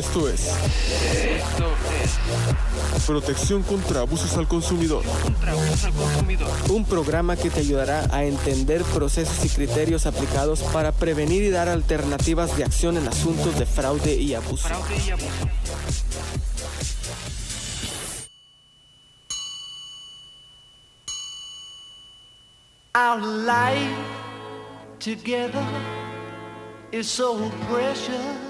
Esto es. Esto es. Protección contra abusos al consumidor. Contra abusos al consumidor. Un programa que te ayudará a entender procesos y criterios aplicados para prevenir y dar alternativas de acción en asuntos de fraude y abuso. Fraude y abuso. Our life together is so precious.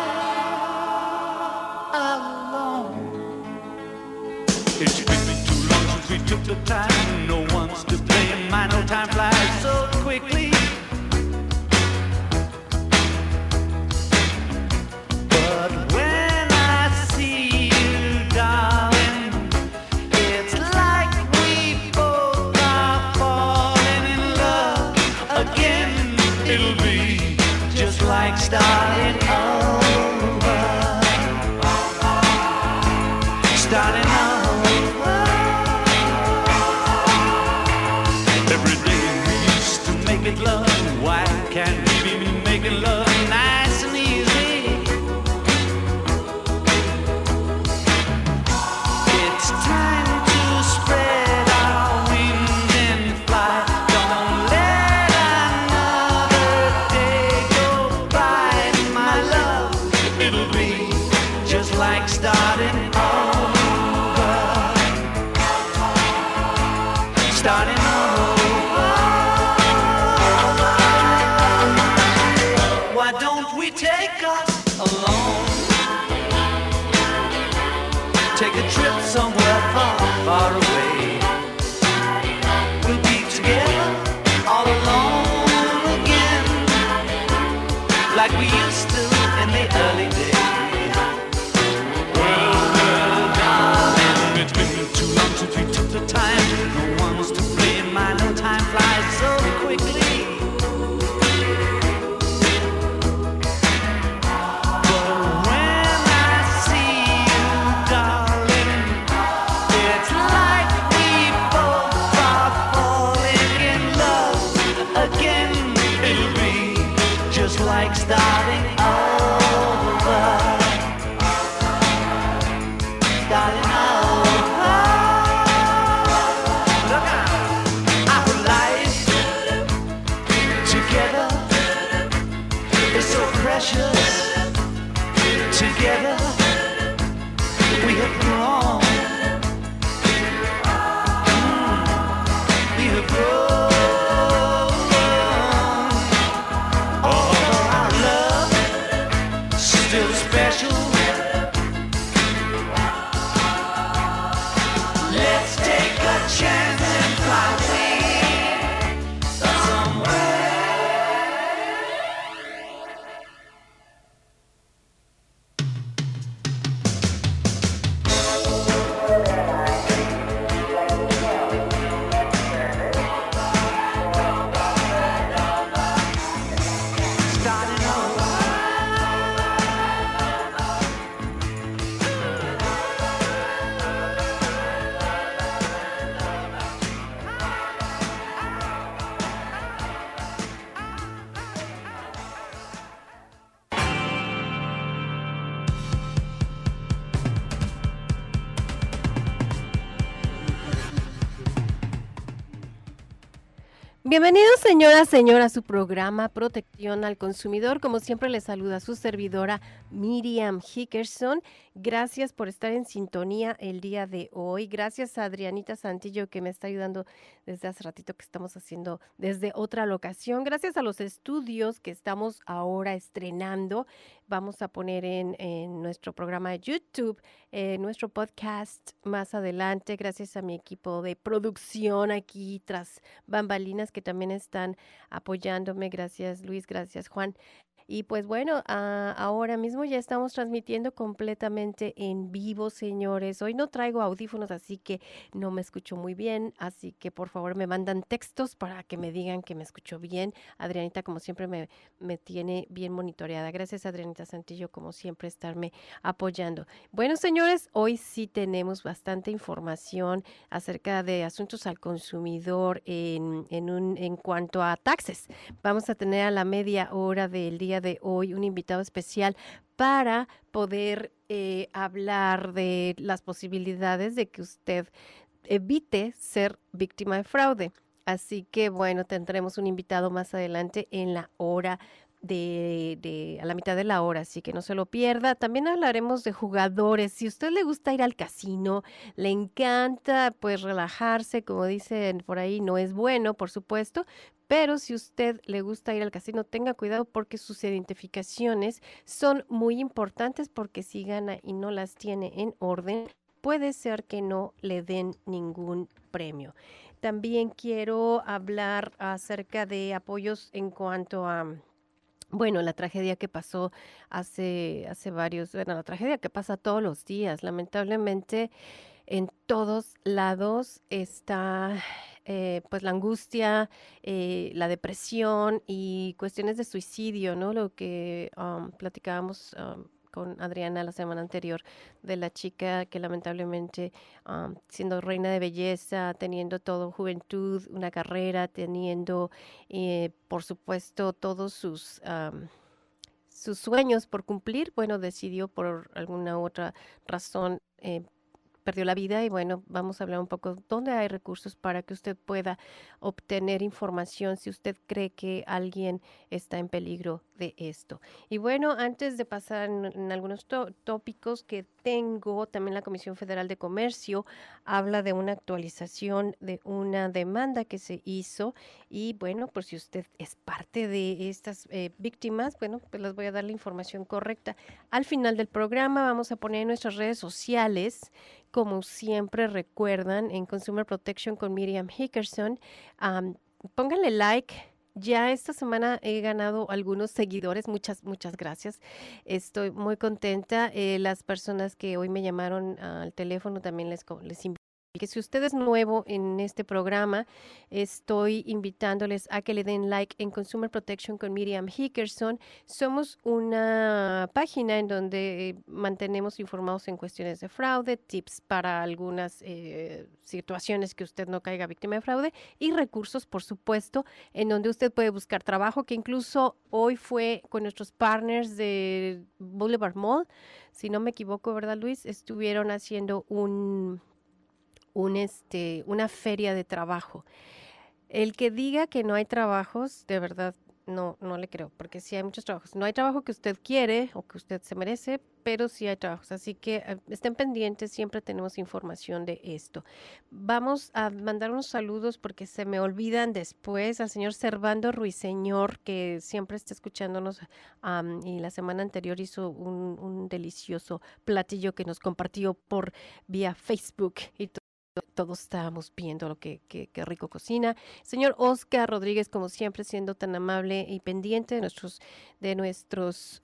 we took the time. No one's to blame. My no time flies Bienvenidos, señora, señora, a su programa Protección al Consumidor. Como siempre, les saluda su servidora Miriam Hickerson. Gracias por estar en sintonía el día de hoy. Gracias a Adrianita Santillo que me está ayudando desde hace ratito que estamos haciendo desde otra locación. Gracias a los estudios que estamos ahora estrenando. Vamos a poner en, nuestro programa de YouTube, eh, nuestro podcast más adelante. Gracias a mi equipo de producción aquí tras bambalinas que también están apoyándome. Gracias Luis, gracias Juan. Y pues bueno, ah, ahora mismo ya estamos transmitiendo completamente en vivo, señores. Hoy no traigo audífonos, así que no me escucho muy bien. Así que por favor me mandan textos para que me digan que me escucho bien. Adrianita, como siempre, me, me tiene bien monitoreada. Gracias, Adrianita Santillo, como siempre, estarme apoyando. Bueno, señores, hoy sí tenemos bastante información acerca de asuntos al consumidor en, en, un, en cuanto a taxes. Vamos a tener a la media hora del día de hoy un invitado especial para poder eh, hablar de las posibilidades de que usted evite ser víctima de fraude. Así que bueno, tendremos un invitado más adelante en la hora de, de, a la mitad de la hora, así que no se lo pierda. También hablaremos de jugadores. Si usted le gusta ir al casino, le encanta pues relajarse, como dicen por ahí, no es bueno, por supuesto, pero si usted le gusta ir al casino, tenga cuidado porque sus identificaciones son muy importantes porque si gana y no las tiene en orden, puede ser que no le den ningún premio. También quiero hablar acerca de apoyos en cuanto a bueno, la tragedia que pasó hace, hace varios, bueno, la tragedia que pasa todos los días, lamentablemente en todos lados está eh, pues la angustia, eh, la depresión y cuestiones de suicidio, ¿no? Lo que um, platicábamos um, con Adriana la semana anterior de la chica que lamentablemente um, siendo reina de belleza, teniendo todo juventud, una carrera, teniendo eh, por supuesto todos sus um, sus sueños por cumplir, bueno, decidió por alguna otra razón perdió la vida y bueno, vamos a hablar un poco dónde hay recursos para que usted pueda obtener información si usted cree que alguien está en peligro de esto. Y bueno, antes de pasar en, algunos tópicos que tengo, también la Comisión Federal de Comercio habla de una actualización de una demanda que se hizo y bueno, por si usted es parte de estas eh, víctimas, bueno, pues les voy a dar la información correcta. Al final del programa vamos a poner en nuestras redes sociales como siempre recuerdan, en Consumer Protection con Miriam Hickerson. pónganle like. Ya esta semana he ganado algunos seguidores. Muchas, muchas gracias. Estoy muy contenta. Eh, las personas que hoy me llamaron al teléfono también les, les invito que si usted es nuevo en este programa, estoy invitándoles a que le den like en Consumer Protection con Miriam Hickerson. Somos una página en donde mantenemos informados en cuestiones de fraude, tips para algunas eh, situaciones que usted no caiga víctima de fraude y recursos, por supuesto, en donde usted puede buscar trabajo, que incluso hoy fue con nuestros partners de Boulevard Mall, si no me equivoco, ¿verdad, Luis? Estuvieron haciendo un un, este, una feria de trabajo. El que diga que no hay trabajos, de verdad, no, no le creo, porque sí hay muchos trabajos. No hay trabajo que usted quiere o que usted se merece, pero sí hay trabajos. Así que eh, estén pendientes, siempre tenemos información de esto. Vamos a mandar unos saludos porque se me olvidan después al señor Servando Ruiseñor, que siempre está escuchándonos y la semana anterior hizo un, un, delicioso platillo que nos compartió por vía Facebook y todos estábamos viendo lo que, rico cocina. Señor Oscar Rodríguez, como siempre, siendo tan amable y pendiente de nuestros, de nuestros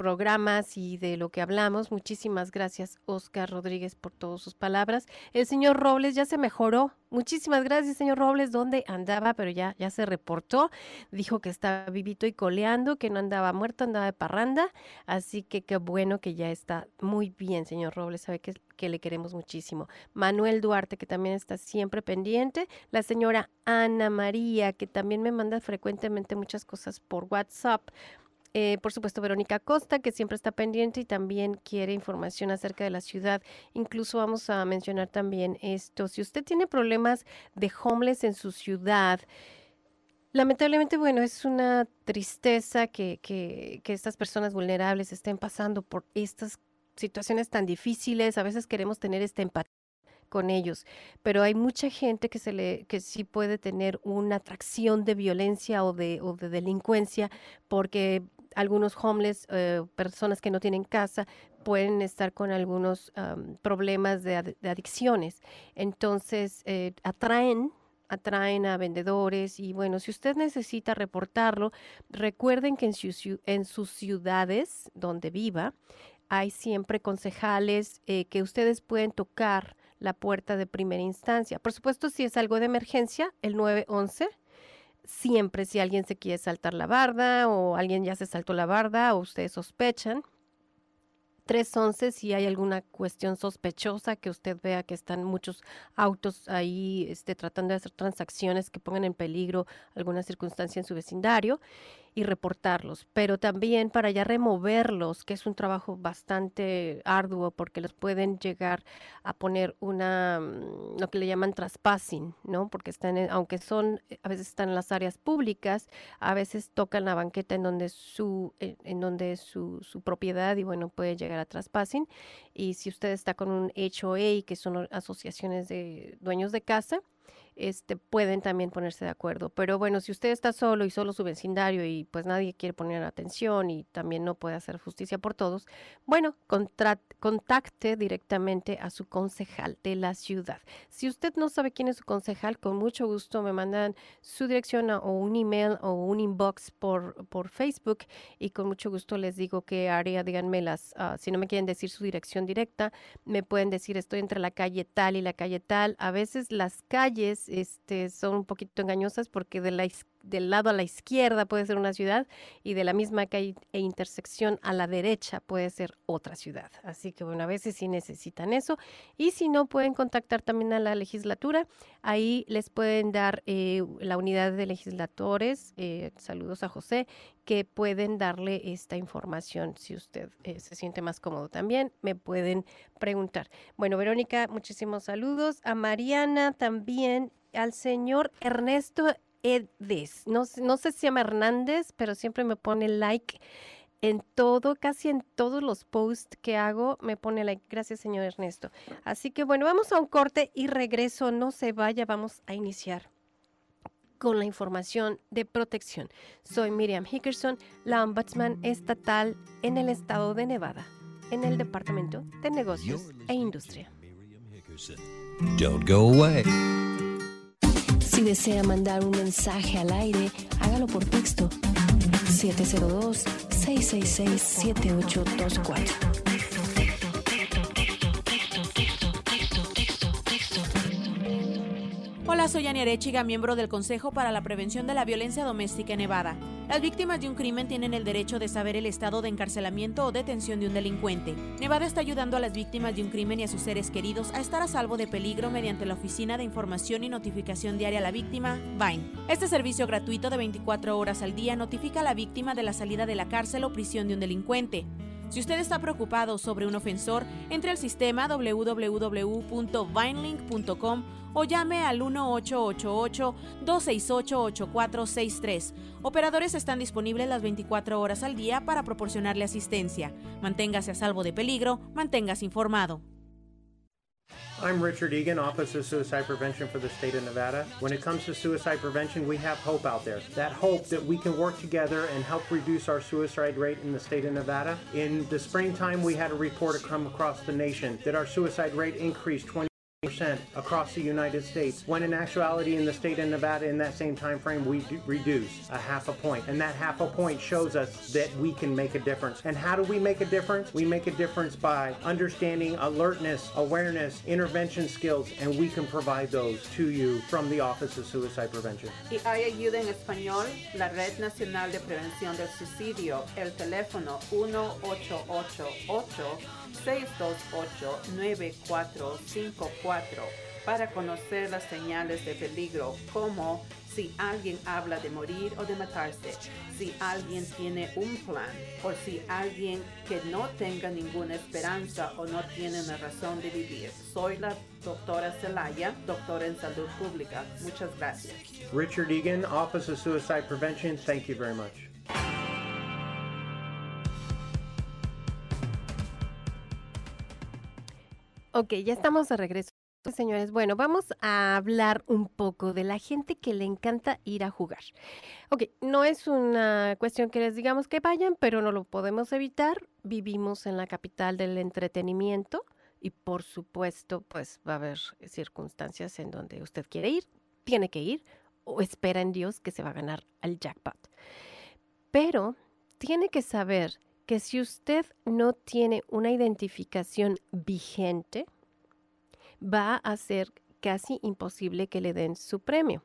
programas y de lo que hablamos. Muchísimas gracias, Oscar Rodríguez, por todas sus palabras. El señor Robles ya se mejoró. Muchísimas gracias, señor Robles. ¿Dónde andaba? Pero ya, ya se reportó. Dijo que estaba vivito y coleando, que no andaba muerto, andaba de parranda. Así que qué bueno que ya está muy bien, señor Robles. Sabe que, que le queremos muchísimo. Manuel Duarte, que también está siempre pendiente. La señora Ana María, que también me manda frecuentemente muchas cosas por WhatsApp. Eh, por supuesto, Verónica Costa, que siempre está pendiente y también quiere información acerca de la ciudad. Incluso vamos a mencionar también esto. Si usted tiene problemas de homeless en su ciudad, lamentablemente, bueno, es una tristeza que, que, que estas personas vulnerables estén pasando por estas situaciones tan difíciles. A veces queremos tener esta empatía con ellos, pero hay mucha gente que se le que sí puede tener una atracción de violencia o de, o de delincuencia porque algunos homeless, eh, personas que no tienen casa, pueden estar con algunos um, problemas de, adicciones. Entonces, eh, atraen atraen a vendedores y bueno, si usted necesita reportarlo, recuerden que en, su en sus ciudades donde viva hay siempre concejales eh, que ustedes pueden tocar la puerta de primera instancia. Por supuesto, si es algo de emergencia, el 911 siempre si alguien se quiere saltar la barda o alguien ya se saltó la barda o ustedes sospechan. 311 si hay alguna cuestión sospechosa que usted vea que están muchos autos ahí este, tratando de hacer transacciones que pongan en peligro alguna circunstancia en su vecindario y reportarlos, pero también para ya removerlos, que es un trabajo bastante arduo porque los pueden llegar a poner una, mm, lo que le llaman trespassing, ¿no? Porque están, en- aunque son, eh, a veces están en las áreas públicas, a veces tocan la banqueta en donde su, en, en donde es su, propiedad y bueno, puede llegar a trespassing. Y si usted está con un HOA, que son asociaciones de dueños de casa, este, pueden también ponerse de acuerdo. Pero bueno, si usted está solo y solo su vecindario y pues nadie quiere poner atención y también no puede hacer justicia por todos, bueno, contacte directamente a su concejal de la ciudad. Si usted no sabe quién es su concejal, con mucho gusto me mandan su dirección o un email o un inbox por, por Facebook y con mucho gusto les digo qué área, díganme las, ah, si no me quieren decir su dirección directa, me pueden decir estoy entre la calle tal y la calle tal. A veces las calles este, son un poquito engañosas porque de la, del lado a la izquierda puede ser una ciudad y de la misma calle e intersección a la derecha puede ser otra ciudad. Así que bueno, a veces sí necesitan eso. Y si no, pueden contactar también a la legislatura. Ahí les pueden dar eh, la unidad de legisladores, eh, saludos a José, que pueden darle esta información si usted eh, se siente más cómodo también. Me pueden preguntar. Bueno, Verónica, muchísimos saludos. A Mariana también, al señor Ernesto Edes. No, sé- no sé si se llama Hernández, pero siempre me pone like en todo, casi en todos los posts que hago, me pone like. Gracias, señor Ernesto. Así que bueno, vamos a un corte y regreso. No se vaya, vamos a iniciar con la información de protección. Soy Miriam Hickerson, la ombudsman estatal en el estado de Nevada, en el Departamento de Negocios e Industria. Don't go away. Si desea mandar un mensaje al aire, hágalo por texto 702-666-7824. Hola, soy Ania Arechiga, miembro del Consejo para la Prevención de la Violencia Doméstica en Nevada. Las víctimas de un crimen tienen el derecho de saber el estado de encarcelamiento o detención de un delincuente. Nevada está ayudando a las víctimas de un crimen y a sus seres queridos a estar a salvo de peligro mediante la Oficina de Información y Notificación Diaria a la Víctima, VINE. Este servicio gratuito de 24 horas al día notifica a la víctima de la salida de la cárcel o prisión de un delincuente. Si usted está preocupado sobre un ofensor, entre al sistema www.vinelink.com o llame al 1888-268-8463. Operadores están disponibles las 24 horas al día para proporcionarle asistencia. Manténgase a salvo de peligro, manténgase informado. I'm Richard Egan, Office of Suicide Prevention for the state of Nevada. When it comes to suicide prevention, we have hope out there. That hope that we can work together and help reduce our suicide rate in the state of Nevada. In the springtime, we had a report come across the nation that our suicide rate increased 20 percent across the United States, when in actuality in the state of Nevada in that same time frame we reduce a half a point. And that half a point shows us that we can make a difference. And how do we make a difference? We make a difference by understanding alertness, awareness, intervention skills, and we can provide those to you from the Office of Suicide Prevention. Y hay ayuda en español, la Red Nacional de Prevención del Suicidio, el teléfono 1-888-628-9454 para conocer las señales de peligro, como si alguien habla de morir o de matarse, si alguien tiene un plan o si alguien que no tenga ninguna esperanza o no tiene una razón de vivir. Soy la doctora Celaya, doctora en salud pública. Muchas gracias. Richard Egan, Office of Suicide Prevention, thank you very much. Ok, ya estamos de regreso. Señores, bueno, vamos a hablar un poco de la gente que le encanta ir a jugar. Ok, no es una cuestión que les digamos que vayan, pero no lo podemos evitar. Vivimos en la capital del entretenimiento y por supuesto, pues va a haber circunstancias en donde usted quiere ir. tiene que ir o espera en Dios que se va a ganar al jackpot. Pero tiene que saber que si usted no tiene una identificación vigente, va a ser casi imposible que le den su premio.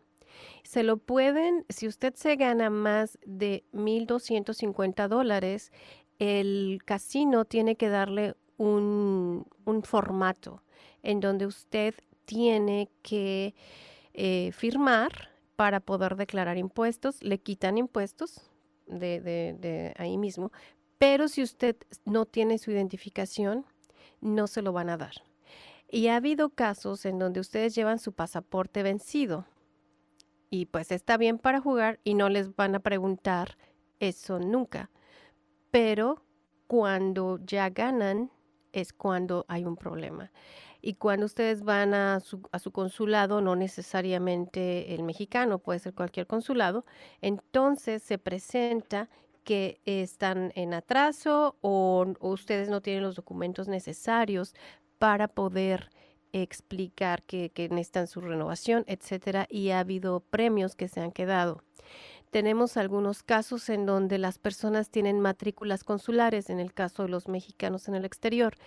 Se lo pueden, si usted se gana más de 1.250 dólares, el casino tiene que darle un, un formato en donde usted tiene que eh, firmar para poder declarar impuestos. Le quitan impuestos de, ahí mismo, pero si usted no tiene su identificación, no se lo van a dar. Y ha habido casos en donde ustedes llevan su pasaporte vencido y pues está bien para jugar y no les van a preguntar eso nunca. Pero cuando ya ganan es cuando hay un problema. Y cuando ustedes van a su, a su, consulado, no necesariamente el mexicano, puede ser cualquier consulado, entonces se presenta que están en atraso o, ustedes no tienen los documentos necesarios para poder explicar que, que necesitan su renovación, etcétera, y ha habido premios que se han quedado. Tenemos algunos casos en donde las personas tienen matrículas consulares, en el caso de los mexicanos en el exterior,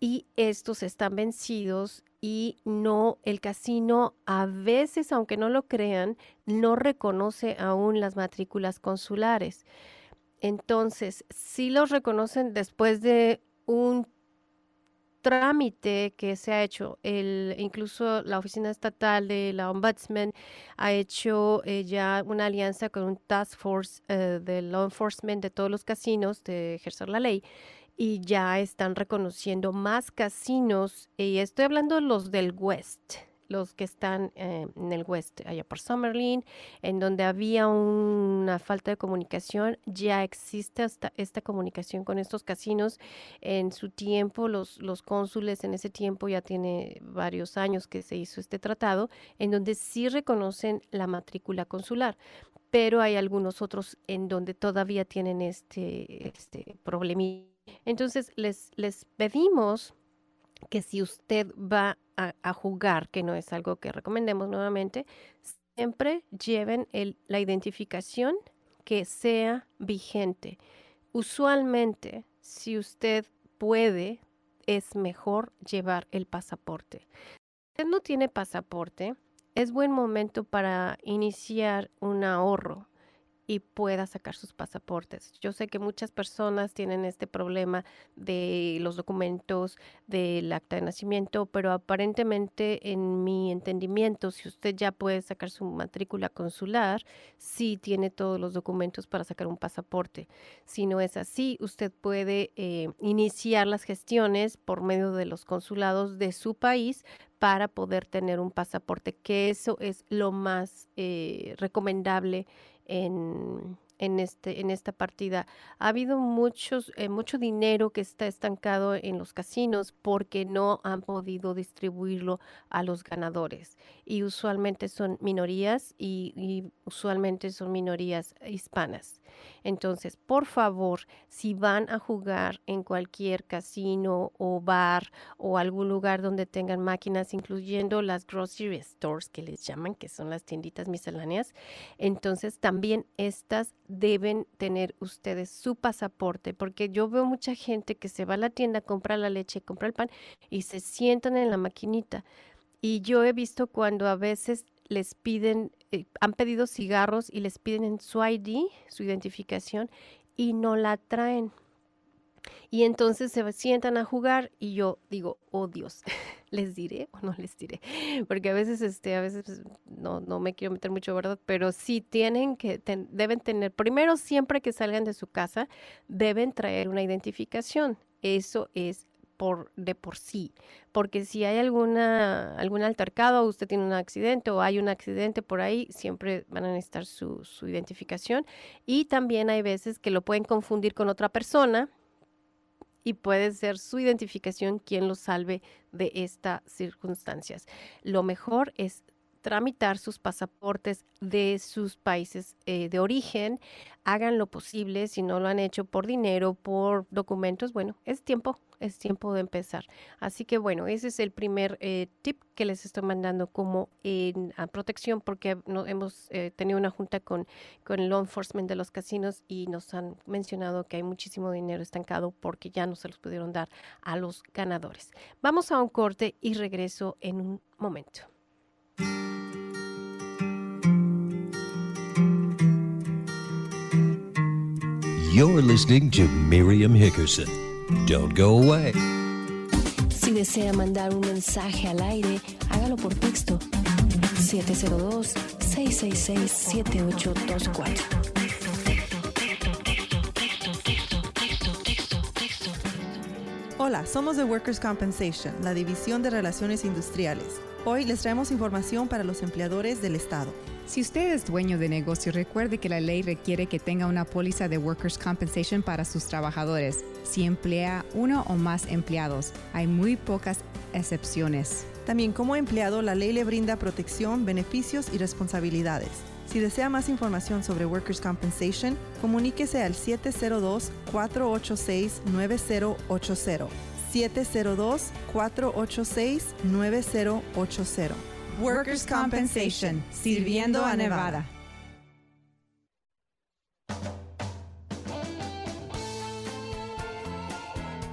y estos están vencidos y no, el casino a veces, aunque no lo crean, no reconoce aún las matrículas consulares. Entonces, sí los reconocen después de un trámite que se ha hecho. El, incluso la Oficina Estatal de la Ombudsman ha hecho eh, ya una alianza con un task force eh, de law enforcement de todos los casinos de ejercer la ley y ya están reconociendo más casinos. Y estoy hablando de los del West, los que están eh, en el West, allá por Summerlin, en donde había una falta de comunicación, ya existe hasta esta comunicación con estos casinos. En su tiempo, los, los cónsules en ese tiempo ya tiene varios años que se hizo este tratado, en donde sí reconocen la matrícula consular pero hay algunos otros en donde todavía tienen este, este. Entonces, les, les pedimos que si usted va a, jugar, que no es algo que recomendemos nuevamente, siempre lleven la identificación que sea vigente. Usualmente, si usted puede, es mejor llevar el pasaporte. Si usted no tiene pasaporte, es buen momento para iniciar un ahorro y pueda sacar sus pasaportes. Yo sé que muchas personas tienen este problema de los documentos del acta de nacimiento, pero aparentemente en mi entendimiento, si usted ya puede sacar su matrícula consular, sí tiene todos los documentos para sacar un pasaporte. Si no es así, usted puede eh, iniciar las gestiones por medio de los consulados de su país para poder tener un pasaporte, que eso es lo más eh, recomendable en, en, este, en esta partida. Ha habido muchos, eh, mucho dinero que está estancado en los casinos porque no han podido distribuirlo a los ganadores. Y usualmente son minorías y, y usualmente son minorías hispanas. Entonces, por favor, si van a jugar en cualquier casino o bar o algún lugar donde tengan máquinas, incluyendo las grocery stores que les llaman, que son las tienditas misceláneas, entonces también estas deben tener ustedes su pasaporte, porque yo veo mucha gente que se va a la tienda, compra la leche, compra el pan y se sientan en la maquinita. Y yo he visto cuando a veces les piden, eh, han pedido cigarros y les piden su ID, su identificación, y no la traen. Y entonces se sientan a jugar y yo digo, oh Dios, ¿les diré o no les diré? Porque a veces, este, a veces pues, no, no me quiero meter mucho, ¿verdad? Pero sí tienen que, deben tener, primero siempre que salgan de su casa, deben traer una identificación. Eso es de por sí, porque si hay alguna algún altercado, usted tiene un accidente o hay un accidente por ahí, siempre van a necesitar su, su identificación y también hay veces que lo pueden confundir con otra persona y puede ser su identificación quien lo salve de estas circunstancias. Lo mejor es tramitar sus pasaportes de sus países eh, de origen. Hagan lo posible, si no lo han hecho por dinero, por documentos, bueno, es tiempo, es tiempo de empezar. Así que bueno, ese es el primer eh, tip que les estoy mandando como en protección porque no, hemos eh, tenido una junta con, con el law enforcement de los casinos y nos han mencionado que hay muchísimo dinero estancado porque ya no se los pudieron dar a los ganadores. Vamos a un corte y regreso en un momento. You're listening to Miriam Hickerson. Don't go away. Si desea mandar un mensaje al aire, hágalo por texto 702-666-7824. Hola, somos de Workers' Compensation, la División de Relaciones Industriales. Hoy les traemos información para los empleadores del Estado. Si usted es dueño de negocio, recuerde que la ley requiere que tenga una póliza de Workers' Compensation para sus trabajadores. Si emplea uno o más empleados, hay muy pocas excepciones. También como empleado, la ley le brinda protección, beneficios y responsabilidades. Si desea más información sobre Workers' Compensation, comuníquese al 702-486-9080. 702-486-9080. Workers' Compensation, sirviendo a Nevada.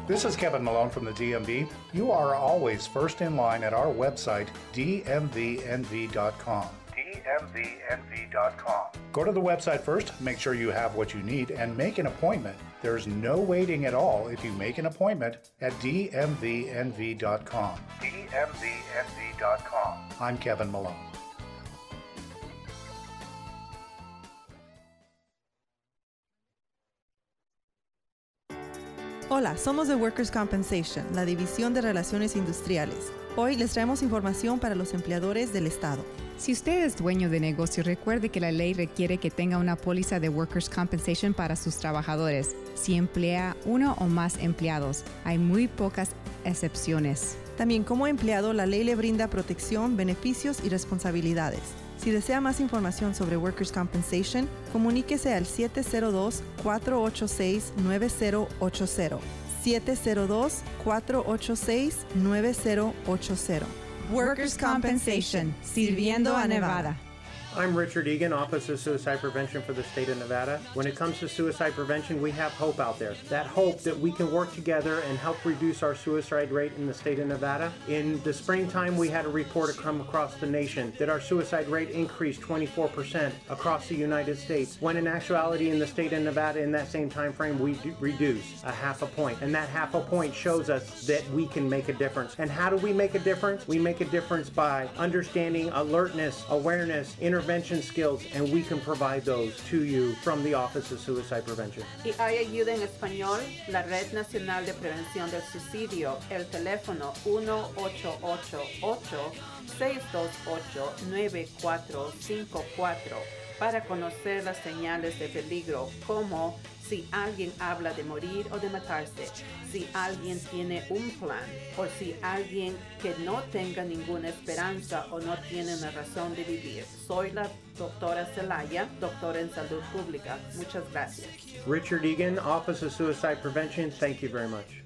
This is Kevin Malone from the DMV. You are always first in line at our website, dmvnv.com. dmvnv.com. Go to the website first, make sure you have what you need, and make an appointment. There's no waiting at all if you make an appointment at dmvnv.com. dmvnv.com. I'm Kevin Malone. Hola, somos de Workers' Compensation, la División de Relaciones Industriales. Hoy les traemos información para los empleadores del Estado. Si usted es dueño de negocio, recuerde que la ley requiere que tenga una póliza de Workers' Compensation para sus trabajadores. Si emplea uno o más empleados, hay muy pocas excepciones. También como empleado, la ley le brinda protección, beneficios y responsabilidades. Si desea más información sobre Workers' Compensation, comuníquese al 702-486-9080. 702-486-9080. Workers' Compensation, sirviendo a Nevada. I'm Richard Egan, Office of Suicide Prevention for the state of Nevada. When it comes to suicide prevention, we have hope out there. That hope that we can work together and help reduce our suicide rate in the state of Nevada. In the springtime, we had a report come across the nation that our suicide rate increased 24% across the United States, when in actuality, in the state of Nevada, in that same time frame, we reduced a half a point. And that half a point shows us that we can make a difference. And how do we make a difference? We make a difference by understanding alertness, awareness, intervention skills, and we can provide those to you from the Office of Suicide Prevention. Y hay ayuda en español, la Red Nacional de Prevención del Suicidio, el teléfono 1-888-628-9454 para conocer las señales de peligro como si alguien habla de morir o de matarse, si alguien tiene un plan o si alguien que no tenga ninguna esperanza o no tiene una razón de vivir. Soy la doctora Celaya, doctora en salud pública. Muchas gracias. Richard Egan, Office of Suicide Prevention, thank you very much.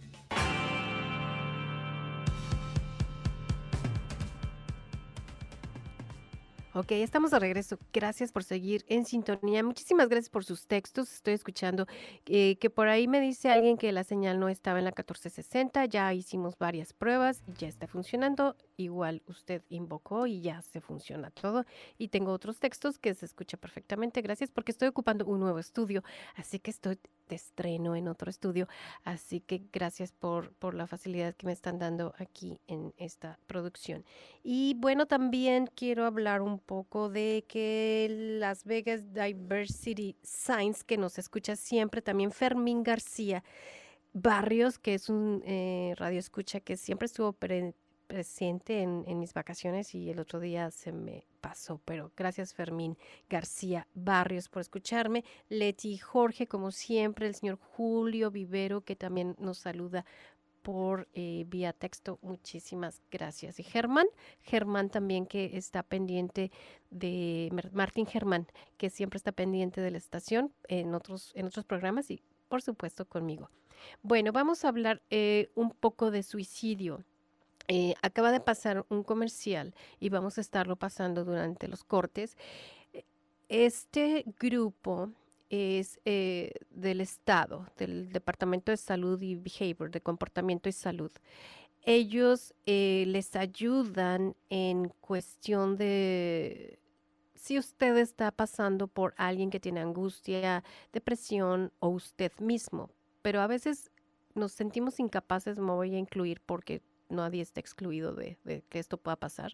Ok, estamos de regreso. Gracias por seguir en sintonía. Muchísimas gracias por sus textos. Estoy escuchando eh, que por ahí me dice alguien que la señal no estaba en la 1460. Ya hicimos varias pruebas y ya está funcionando. Igual usted invocó y ya se funciona todo. Y tengo otros textos que se escucha perfectamente. Gracias porque estoy ocupando un nuevo estudio. Así que estoy de estreno en otro estudio. Así que gracias por, por la facilidad que me están dando aquí en esta producción. Y bueno, también quiero hablar un poco de que Las Vegas Diversity Science, que nos escucha siempre, también Fermín García Barrios, que es un eh, radio escucha que siempre estuvo pre presente en, mis vacaciones y el otro día se me pasó, pero gracias Fermín García Barrios por escucharme, Leti Jorge, como siempre, el señor Julio Vivero, que también nos saluda por eh, vía texto. Muchísimas gracias. Y Germán, Germán también que está pendiente de Martín Germán, que siempre está pendiente de la estación en otros, en otros programas y por supuesto conmigo. Bueno, vamos a hablar eh, un poco de suicidio. Eh, acaba de pasar un comercial y vamos a estarlo pasando durante los cortes. Eh, Este grupo es eh, del Estado, del Departamento de Salud y Behavior, de Comportamiento y Salud. Ellos les ayudan en cuestión de si usted está pasando por alguien que tiene angustia, depresión o usted mismo, pero a veces nos sentimos incapaces, me voy a incluir porque nadie está excluido de, de que esto pueda pasar,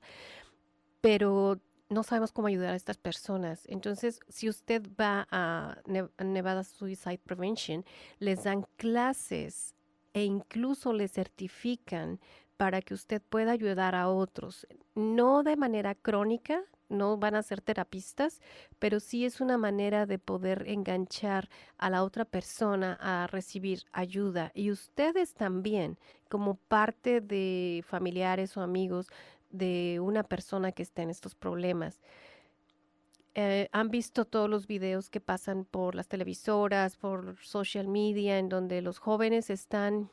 pero no sabemos cómo ayudar a estas personas. Entonces, si usted va a Ne- a Nevada Suicide Prevention, les dan clases e incluso le certifican para que usted pueda ayudar a otros, no de manera crónica, no van a ser terapistas, pero sí es una manera de poder enganchar a la otra persona a recibir ayuda. Y ustedes también, como parte de familiares o amigos de una persona que está en estos problemas, eh, han visto todos los videos que pasan por las televisoras, por social media, en donde los jóvenes están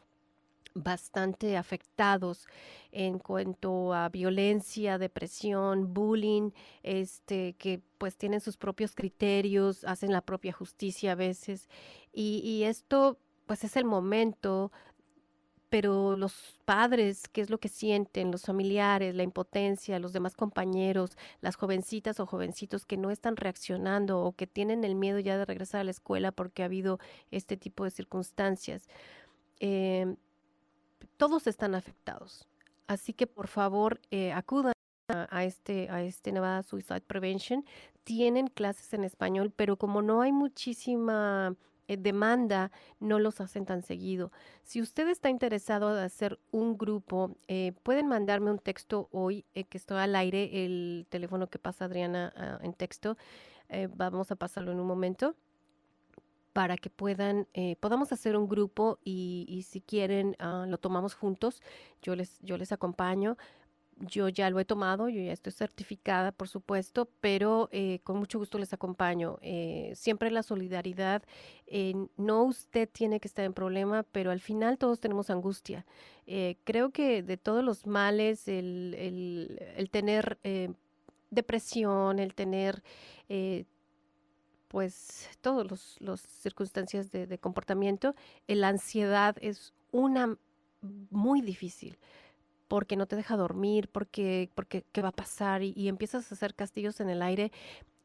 bastante afectados en cuanto a violencia, depresión, bullying, este, que pues tienen sus propios criterios, hacen la propia justicia a veces. Y, esto pues es el momento pero los padres, ¿qué es lo que sienten? Los familiares, la impotencia, los demás compañeros, las jovencitas o jovencitos que no están reaccionando o que tienen el miedo ya de regresar a la escuela porque ha habido este tipo de circunstancias. Eh, todos están afectados. Así que por favor eh, acudan a, este, a este Nevada Suicide Prevention. Tienen clases en español, pero como no hay muchísima eh, demanda, no los hacen tan seguido. Si usted está interesado en hacer un grupo, eh, pueden mandarme un texto hoy eh, que estoy al aire, el teléfono que pasa Adriana ah, en texto. eh, vamos a pasarlo en un momento para que puedan, eh, podamos hacer un grupo y, si quieren ah, lo tomamos juntos. Yo les, yo les acompaño. Yo ya lo he tomado, yo ya estoy certificada, por supuesto, pero eh, con mucho gusto les acompaño. Eh, siempre la solidaridad, eh, no usted tiene que estar en problema, pero al final todos tenemos angustia. Creo que de todos los males, el, el- el tener depresión, el tener pues todas los, los circunstancias de, de comportamiento, la ansiedad es una muy difícil porque no te deja dormir, porque, porque qué va a pasar y, y empiezas a hacer castillos en el aire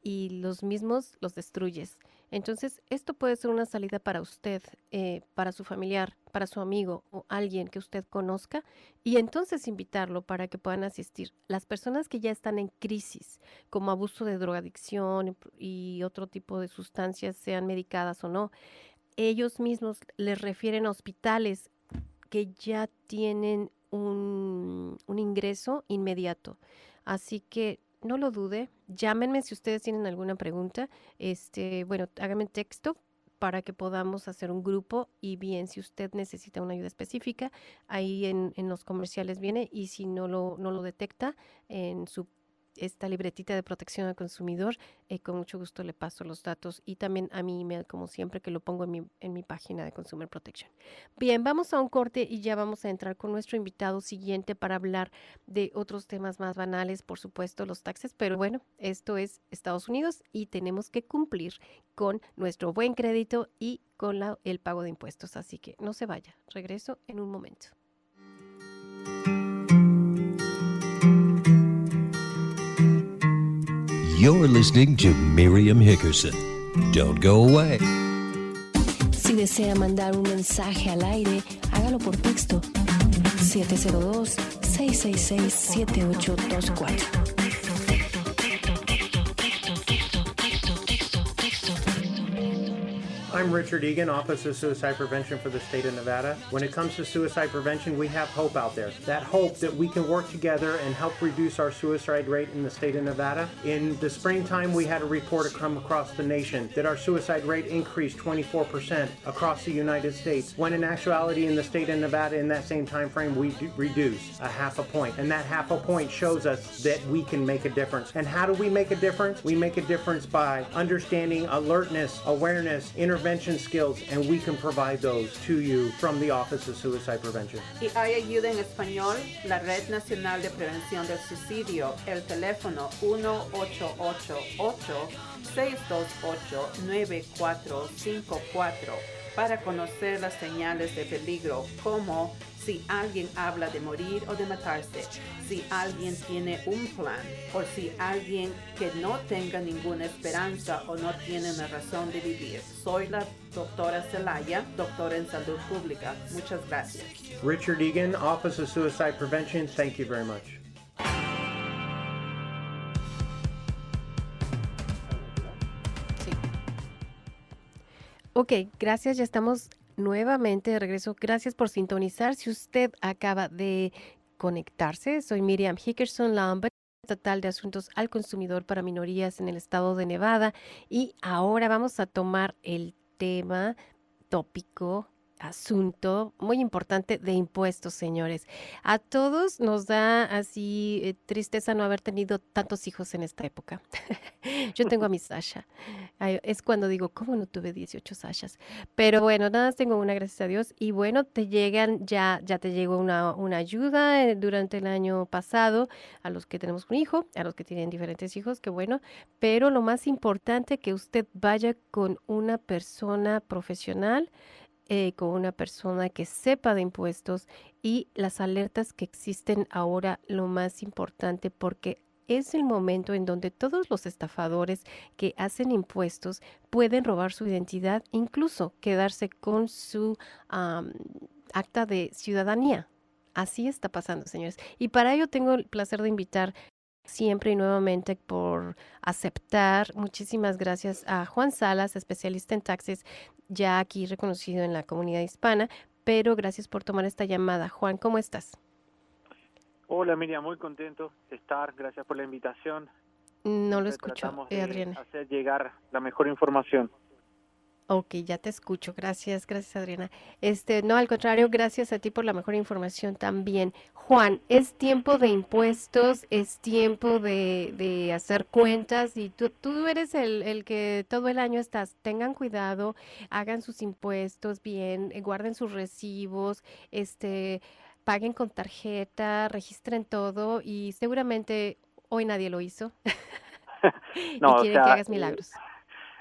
y los mismos los destruyes. Entonces, esto puede ser una salida para usted, eh, para su familiar, para su amigo o alguien que usted conozca y entonces invitarlo para que puedan asistir. Las personas que ya están en crisis, como abuso de drogadicción y otro tipo de sustancias, sean medicadas o no, ellos mismos les refieren a hospitales que ya tienen un, un ingreso inmediato. Así que no lo dude, llámenme si ustedes tienen alguna pregunta. Este, bueno, háganme texto para que podamos hacer un grupo y bien, si usted necesita una ayuda específica, ahí en, en los comerciales viene y si no lo, no lo detecta en su esta libretita de protección al consumidor, eh, con mucho gusto le paso los datos y también a mi email, como siempre, que lo pongo en mi, en mi página de Consumer Protection. Bien, vamos a un corte y ya vamos a entrar con nuestro invitado siguiente para hablar de otros temas más banales, por supuesto, los taxes, pero bueno, esto es Estados Unidos y tenemos que cumplir con nuestro buen crédito y con el pago de impuestos. Así que no se vaya, regreso en un momento. You're listening to Miriam Hickerson. Don't go away. Si desea mandar un mensaje al aire, hágalo por texto 702-666-7824. I'm Richard Egan, Office of Suicide Prevention for the state of Nevada. When it comes to suicide prevention, we have hope out there. That hope that we can work together and help reduce our suicide rate in the state of Nevada. In the springtime, we had a report come across the nation that our suicide rate increased 24% across the United States, when in actuality, in the state of Nevada, in that same time frame, we reduced a half a point. And that half a point shows us that we can make a difference. And how do we make a difference? We make a difference by understanding alertness, awareness, intervention prevention skills, and we can provide those to you from the Office of Suicide Prevention. Y hay ayuda en español, la Red Nacional de Prevención del Suicidio, el teléfono 1-888-628-9454 para conocer las señales de peligro como si alguien habla de morir o de matarse, si alguien tiene un plan o si alguien que no tenga ninguna esperanza o no tiene una razón de vivir. Soy la doctora Celaya, doctora en salud pública. Muchas gracias. Richard Egan, Office of Suicide Prevention, thank you very much. Ok, gracias, ya estamos nuevamente de regreso. Gracias por sintonizar. Si usted acaba de conectarse, soy Miriam Hickerson Lambert estatal de asuntos al consumidor para minorías en el estado de Nevada y ahora vamos a tomar el tema tópico asunto muy importante de impuestos, señores. A todos nos da así eh, tristeza no haber tenido tantos hijos en esta época. Yo tengo a mi Sasha. Es cuando digo, ¿cómo no tuve 18 Sashas? Pero bueno, nada, tengo una, gracias a Dios. Y bueno, te llegan, ya, ya te llegó una, una ayuda eh, durante el año pasado a los que tenemos un hijo, a los que tienen diferentes hijos, que bueno. Pero lo más importante que usted vaya con una persona profesional eh, con una persona que sepa de impuestos y las alertas que existen ahora, lo más importante, porque es el momento en donde todos los estafadores que hacen impuestos pueden robar su identidad, incluso quedarse con su am, acta de ciudadanía. Así está pasando, señores. Y para ello tengo el placer de invitar siempre y nuevamente por aceptar. Muchísimas gracias a Juan Salas, especialista en taxes, ya aquí reconocido en la comunidad hispana, pero gracias por tomar esta llamada. Juan, ¿cómo estás? Hola Miriam, muy contento de estar, gracias por la invitación. No lo escucho, eh, de Adriana. hacer llegar la mejor información. Ok, ya te escucho. Gracias, gracias Adriana. Este, no, al contrario, gracias a ti por la mejor información también. Juan, es tiempo de impuestos, es tiempo de, de hacer cuentas y tú, tú eres el, el que todo el año estás. Tengan cuidado, hagan sus impuestos bien, eh, guarden sus recibos, este, paguen con tarjeta, registren todo y seguramente hoy nadie lo hizo. No, y o quieren que hagas milagros.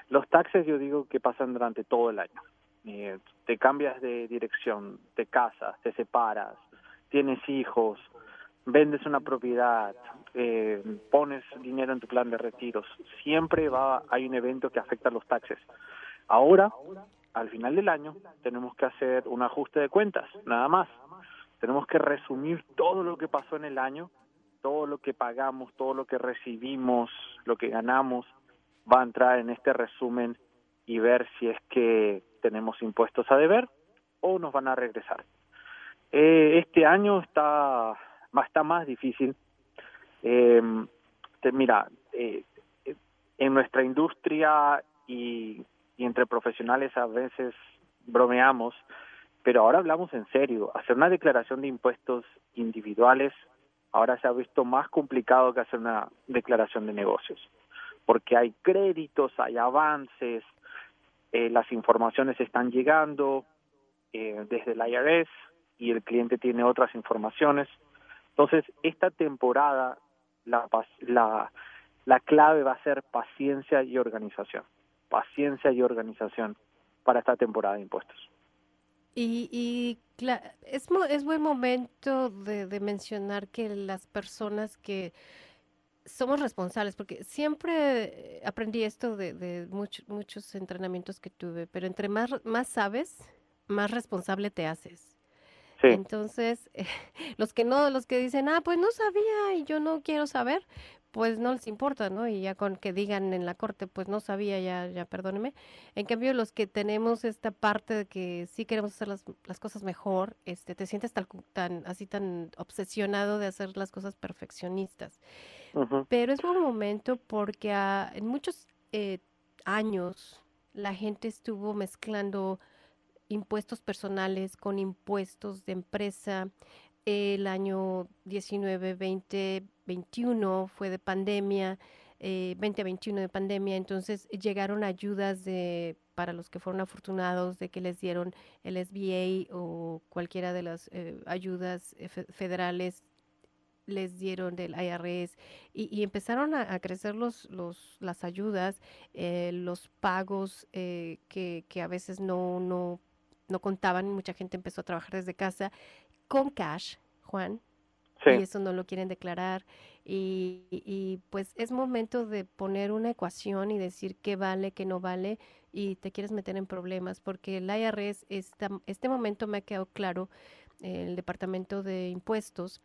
Los taxes yo digo que pasan durante todo el año. Eh, te cambias de dirección, te casas, te separas, tienes hijos, vendes una propiedad, eh, pones dinero en tu plan de retiros. Siempre va hay un evento que afecta a los taxes. Ahora, al final del año, tenemos que hacer un ajuste de cuentas, nada más. Tenemos que resumir todo lo que pasó en el año, todo lo que pagamos, todo lo que recibimos, lo que ganamos, va a entrar en este resumen y ver si es que tenemos impuestos a deber o nos van a regresar. Eh, este año está, está más difícil. Eh, mira, eh, en nuestra industria y entre profesionales a veces bromeamos, pero ahora hablamos en serio. Hacer una declaración de impuestos individuales ahora se ha visto más complicado que hacer una declaración de negocios, porque hay créditos, hay avances, eh, las informaciones están llegando eh, desde el IRS y el cliente tiene otras informaciones. Entonces, esta temporada, la, la, la clave va a ser paciencia y organización. Paciencia y organización para esta temporada de impuestos. Y, y es, es buen momento de, de mencionar que las personas que somos responsables, porque siempre aprendí esto de, de mucho- muchos entrenamientos que tuve, pero entre más, más sabes, más responsable te haces. Sí. Entonces, los que no, los que dicen, ah, pues no sabía y yo no quiero saber, pues no les importa, ¿no? Y ya con que digan en la corte, pues no sabía, ya, ya perdóneme. En cambio, los que tenemos esta parte de que sí queremos hacer las, las cosas mejor, este, te sientes tan, tan, así tan obsesionado de hacer las cosas perfeccionistas. Pero es buen momento porque ah, en muchos eh, años la gente estuvo mezclando impuestos personales con impuestos de empresa. El año 19, 20, 21 fue de pandemia, eh, 2021 de pandemia, entonces llegaron ayudas de para los que fueron afortunados de que les dieron el SBA o cualquiera de las eh, ayudas fe- federales les dieron del IRS y, y empezaron a, crecer los, los, las ayudas, eh, los pagos eh, que, que a veces no, no, no contaban, mucha gente empezó a trabajar desde casa con cash, Juan, Sí. y eso no lo quieren declarar. Y, y- pues es momento de poner una ecuación y decir qué vale, qué no vale, y te quieres meter en problemas, porque el IRS, esta, este momento me ha quedado claro, el Departamento de Impuestos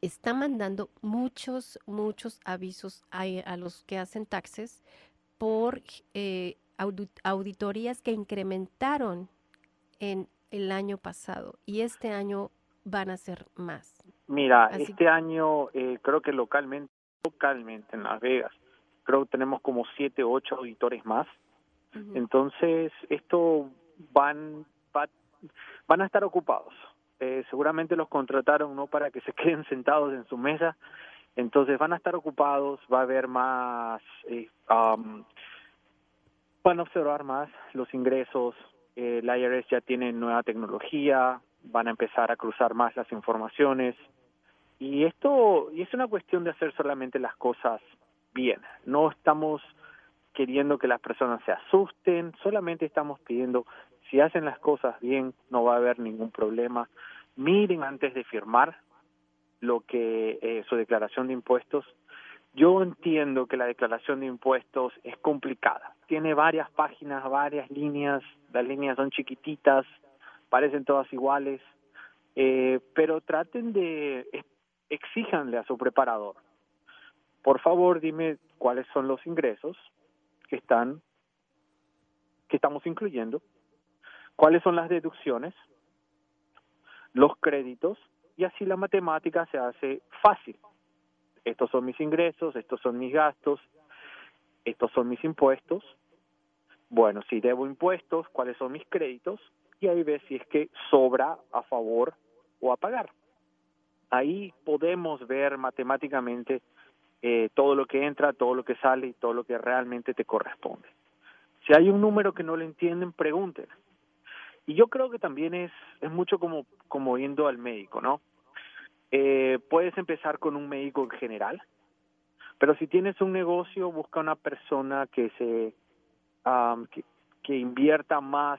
está mandando muchos, muchos avisos a, a los que hacen taxes por eh, audit- auditorías que incrementaron en el año pasado y este año van a ser más. Mira, Así este año eh, creo que localmente, localmente en Las Vegas, creo que tenemos como siete, ocho auditores más. Entonces, esto van, va- van a estar ocupados. Eh, seguramente los contrataron no para que se queden sentados en su mesa, entonces van a estar ocupados, va a haber más, eh, am, van a observar más los ingresos, el IRS ya tiene nueva tecnología, van a empezar a cruzar más las informaciones y esto y es una cuestión de hacer solamente las cosas bien. No estamos queriendo que las personas se asusten, solamente estamos pidiendo si hacen las cosas bien no va a haber ningún problema. Miren antes de firmar lo que eh, su declaración de impuestos. Yo entiendo que la declaración de impuestos es complicada. Tiene varias páginas, varias líneas. Las líneas son chiquititas, parecen todas iguales. Eh, pero traten de ex- exíjanle a su preparador. Por favor, dime cuáles son los ingresos que están que estamos incluyendo, cuáles son las deducciones, los créditos y así la matemática se hace fácil. Estos son mis ingresos, estos son mis gastos, estos son mis impuestos. Bueno, si debo impuestos, cuáles son mis créditos y ahí ves si es que sobra a favor o a pagar. Ahí podemos ver matemáticamente eh, todo lo que entra, todo lo que sale y todo lo que realmente te corresponde. Si hay un número que no lo entienden, pregunten. Y yo creo que también es, es mucho como, como yendo al médico, ¿no? Eh, puedes empezar con un médico en general, pero si tienes un negocio, busca una persona que se am, que, que invierta más,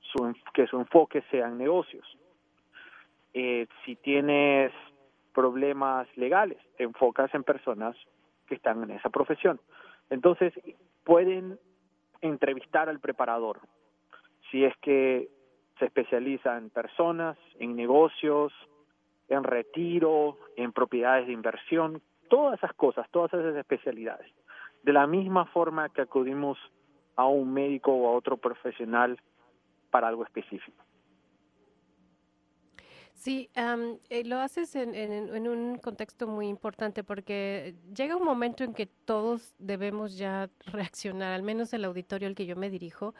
su, que su enfoque sea en negocios. Eh, si tienes problemas legales, te enfocas en personas que están en esa profesión. Entonces, pueden entrevistar al preparador. Si es que se especializa en personas, en negocios, en retiro, en propiedades de inversión, todas esas cosas, todas esas especialidades. De la misma forma que acudimos a un médico o a otro profesional para algo específico. Sí, eh, lo haces en un contexto muy importante porque llega un momento en que todos debemos ya reaccionar, al menos el auditorio al que yo me dirijo.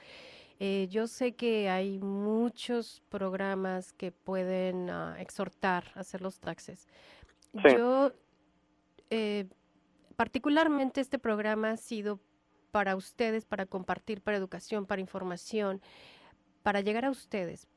Eh, yo sé que hay muchos programas que pueden ah, exhortar a hacer los taxes. Sí. Yo, eh, particularmente este programa ha sido para ustedes, para compartir, para educación, para información, para llegar a ustedes.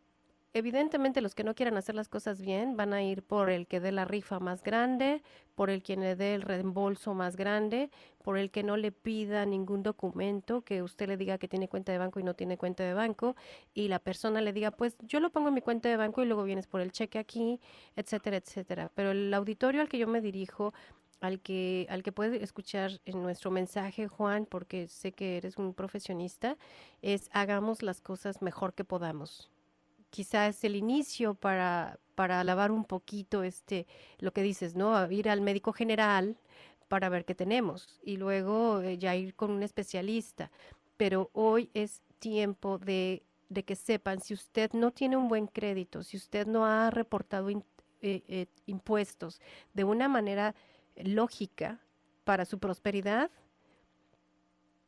Evidentemente los que no quieran hacer las cosas bien van a ir por el que dé la rifa más grande, por el quien le dé el reembolso más grande, por el que no le pida ningún documento, que usted le diga que tiene cuenta de banco y no tiene cuenta de banco, y la persona le diga, pues yo lo pongo en mi cuenta de banco y luego vienes por el cheque aquí, etcétera, etcétera. Pero el auditorio al que yo me dirijo, al que, al que puede escuchar en nuestro mensaje, Juan, porque sé que eres un profesionista, es hagamos las cosas mejor que podamos quizá es el inicio para, para alabar un poquito este, lo que dices, ¿no? Ir al médico general para ver qué tenemos y luego eh, ya ir con un especialista. Pero hoy es tiempo de, de que sepan, si usted no tiene un buen crédito, si usted no ha reportado eh, eh, impuestos de una manera lógica para su prosperidad,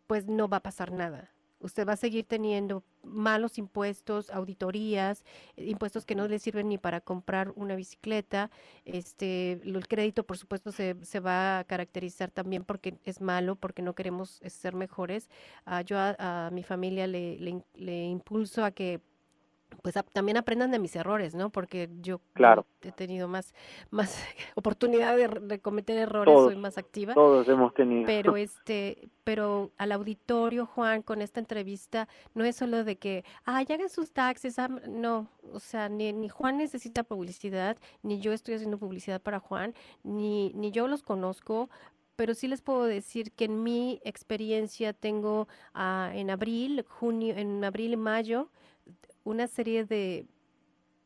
pues no va a pasar nada. Usted va a seguir teniendo malos impuestos, auditorías, eh, impuestos que no le sirven ni para comprar una bicicleta. Este, el crédito, por supuesto, se, se va a caracterizar también porque es malo, porque no queremos ser mejores. Ah, yo a, a mi familia le, le le impulso a que pues también aprendan de mis errores, ¿no? Porque yo Claro. he tenido más, más oportunidad de, de cometer errores, Todos, soy más activa. todos hemos tenido. Pero este, pero al auditorio, Juan, con esta entrevista, no es solo de que, ah, ya hagan sus taxes, ah, no, o sea, ni, ni Juan necesita publicidad, ni yo estoy haciendo publicidad para Juan, ni, ni yo los conozco, pero sí les puedo decir que en mi experiencia tengo ah, en abril, junio, en abril y mayo, una serie de,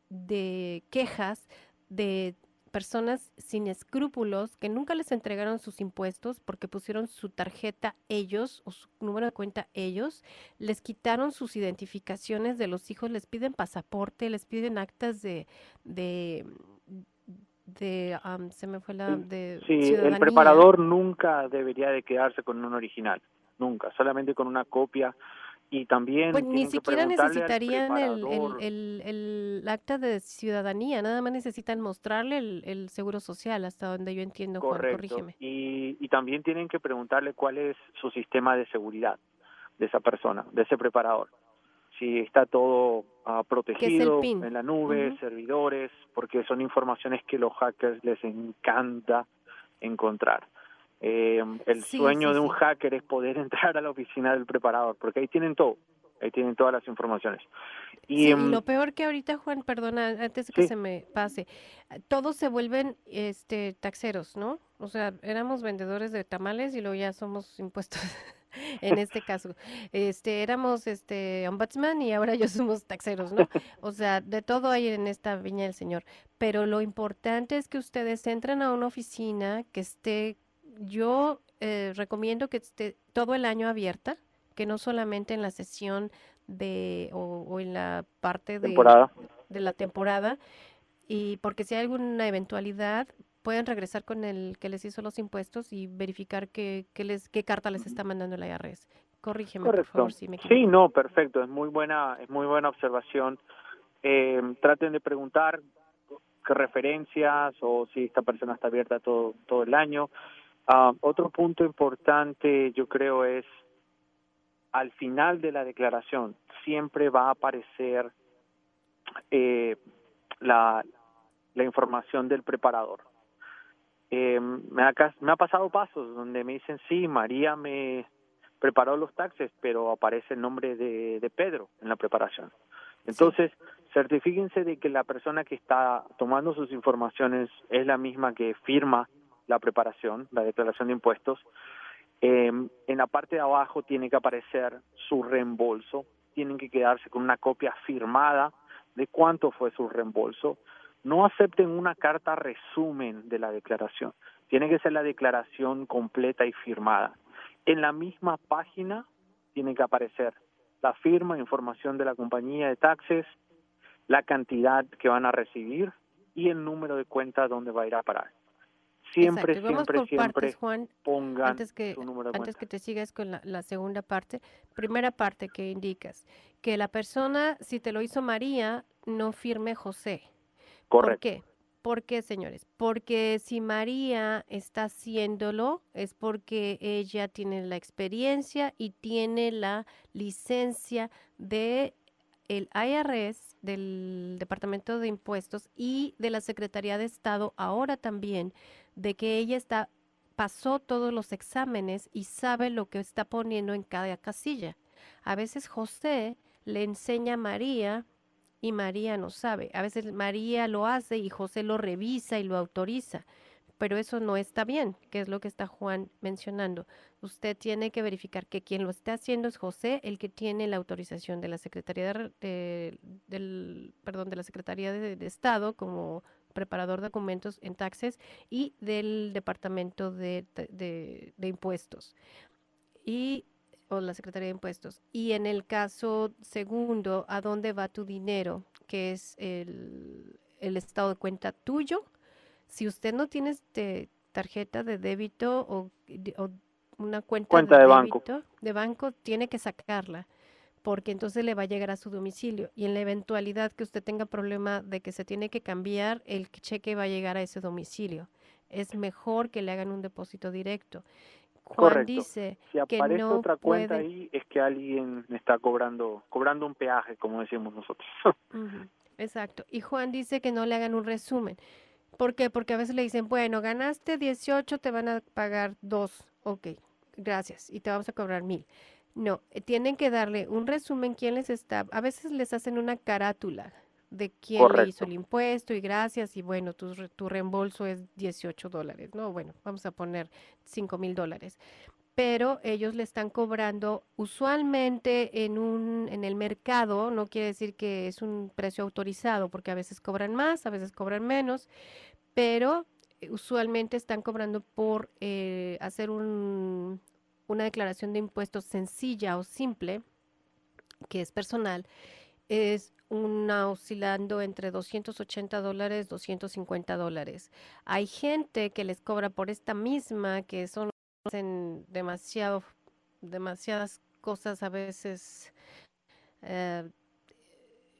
de quejas de personas sin escrúpulos que nunca les entregaron sus impuestos porque pusieron su tarjeta ellos o su número de cuenta ellos, les quitaron sus identificaciones de los hijos, les piden pasaporte, les piden actas de de de am, se me fue la de Sí, el preparador nunca debería de quedarse con un original, nunca, solamente con una copia y también Pues ni siquiera necesitarían el, el, el- el acta de ciudadanía, nada más necesitan mostrarle el, el seguro social, hasta donde yo entiendo, Juan, Correcto. corrígeme. Y, y también tienen que preguntarle cuál es su sistema de seguridad de esa persona, de ese preparador. Si está todo ah, protegido en la nube, servidores, porque son informaciones que los hackers les encanta encontrar. Eh, el Sí, sueño sí, de un sí. hacker es poder entrar a la oficina del preparador, porque ahí tienen todo, ahí tienen todas las informaciones. Y, em, lo peor que ahorita, Juan, perdona, antes de que se me pase, todos se vuelven este taxeros, ¿no? O sea, éramos vendedores de tamales y luego ya somos impuestos. En este caso, este, éramos este ombudsman y ahora ya somos taxeros, ¿no? O sea, de todo hay en esta viña del Señor. Pero lo importante es que ustedes entren a una oficina que esté, yo eh, recomiendo que esté todo el año abierta, que no solamente en la sesión de o, o en la parte de, Temporada. de la temporada y porque si hay alguna eventualidad pueden regresar con el que les hizo los impuestos y verificar qué, qué les qué carta les está mandando el IRS. Corrígeme, por favor, si me equivoco. Sí, no, perfecto, es muy buena, es muy buena observación. Eh, traten de preguntar qué referencias o si esta persona está abierta todo todo el año. Ah, otro punto importante, yo creo, es al final de la declaración siempre va a aparecer eh, la, la información del preparador. Eh, me, ha, me ha pasado pasos donde me dicen, sí, María me preparó los taxes, pero aparece el nombre de, de Pedro en la preparación. Entonces, certifíquense de que la persona que está tomando sus informaciones es la misma que firma la preparación, la declaración de impuestos. Eh, en la parte de abajo tiene que aparecer su reembolso, tienen que quedarse con una copia firmada de cuánto fue su reembolso. No acepten una carta resumen de la declaración, tiene que ser la declaración completa y firmada. En la misma página tiene que aparecer la firma, información de la compañía de taxes, la cantidad que van a recibir y el número de cuenta donde va a ir a parar. Siempre, Exacto, vamos siempre, por siempre partes, Juan. pongan Antes que, su número de antes cuenta. que te sigas con la, la segunda parte, primera parte que indicas, que la persona, si te lo hizo María, no firme José. ¿Por Correcto. qué? ¿Por qué, señores? Porque si María está haciéndolo es porque ella tiene la experiencia y tiene la licencia de el IRS, del Departamento de Impuestos y de la Secretaría de Estado ahora también, de que ella está pasó todos los exámenes y sabe lo que está poniendo en cada casilla. A veces José le enseña a María y María no sabe. A veces María lo hace y José lo revisa y lo autoriza. Pero eso no está bien, que es lo que está Juan mencionando. Usted tiene que verificar que quien lo está haciendo es José, el que tiene la autorización de la Secretaría de, Re- de- del, perdón, de la Secretaría de Estado como preparador de documentos en taxes y del Departamento de, de- de Impuestos y o la Secretaría de Impuestos. Y en el caso segundo, ¿a dónde va tu dinero? Que es el, el estado de cuenta tuyo. Si usted no tiene este, tarjeta de débito o, una cuenta, Cuenta de banco. débito de banco, tiene que sacarla porque entonces le va a llegar a su domicilio y en la eventualidad que usted tenga problema de que se tiene que cambiar, el cheque va a llegar a ese domicilio. Es mejor que le hagan un depósito directo. Juan Correcto. dice si que aparece no otra cuenta ahí es que alguien está cobrando cobrando un peaje como decimos nosotros Exacto. Y Juan dice que no le hagan un resumen. ¿Por qué? Porque a veces le dicen, bueno, ganaste 18, te van a pagar 2. Ok, gracias. Y te vamos a cobrar mil. No, eh, tienen que darle un resumen quién les está. A veces les hacen una carátula de quién le hizo el impuesto y gracias. Y bueno, tu, tu reembolso es 18 dólares. No, bueno, vamos a poner 5 mil dólares pero ellos le están cobrando usualmente en un en el mercado, no quiere decir que es un precio autorizado, porque a veces cobran más, a veces cobran menos, pero eh, usualmente están cobrando por eh, hacer un- una declaración de impuestos sencilla o simple, que es personal, es una oscilando entre 280 dólares, 250 dólares. Hay gente que les cobra por esta misma, que son demasiado, demasiadas cosas a veces eh,